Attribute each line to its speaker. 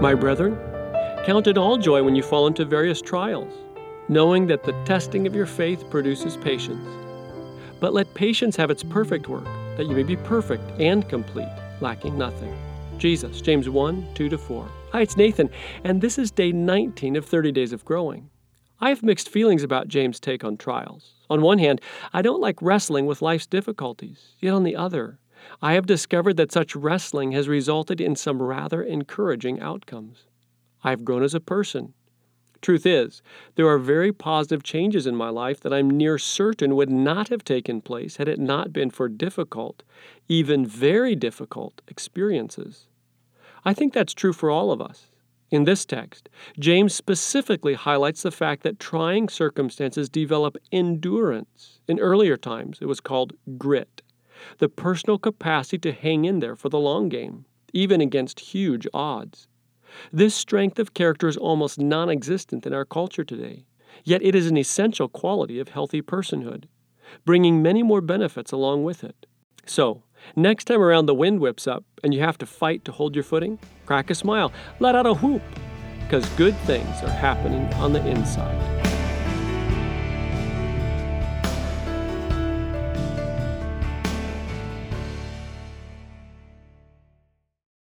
Speaker 1: My brethren, count it all joy when you fall into various trials, knowing that the testing of your faith produces patience. But let patience have its perfect work, that you may be perfect and complete, lacking nothing. Jesus, James 1 2 to 4. Hi, it's Nathan, and this is day 19 of 30 Days of Growing. I have mixed feelings about James' take on trials. On one hand, I don't like wrestling with life's difficulties, yet on the other, I have discovered that such wrestling has resulted in some rather encouraging outcomes. I have grown as a person. Truth is, there are very positive changes in my life that I'm near certain would not have taken place had it not been for difficult, even very difficult, experiences. I think that's true for all of us. In this text, James specifically highlights the fact that trying circumstances develop endurance. In earlier times, it was called grit the personal capacity to hang in there for the long game, even against huge odds. This strength of character is almost non existent in our culture today, yet it is an essential quality of healthy personhood, bringing many more benefits along with it. So, next time around the wind whips up and you have to fight to hold your footing, crack a smile, let out a whoop, because good things are happening on the inside.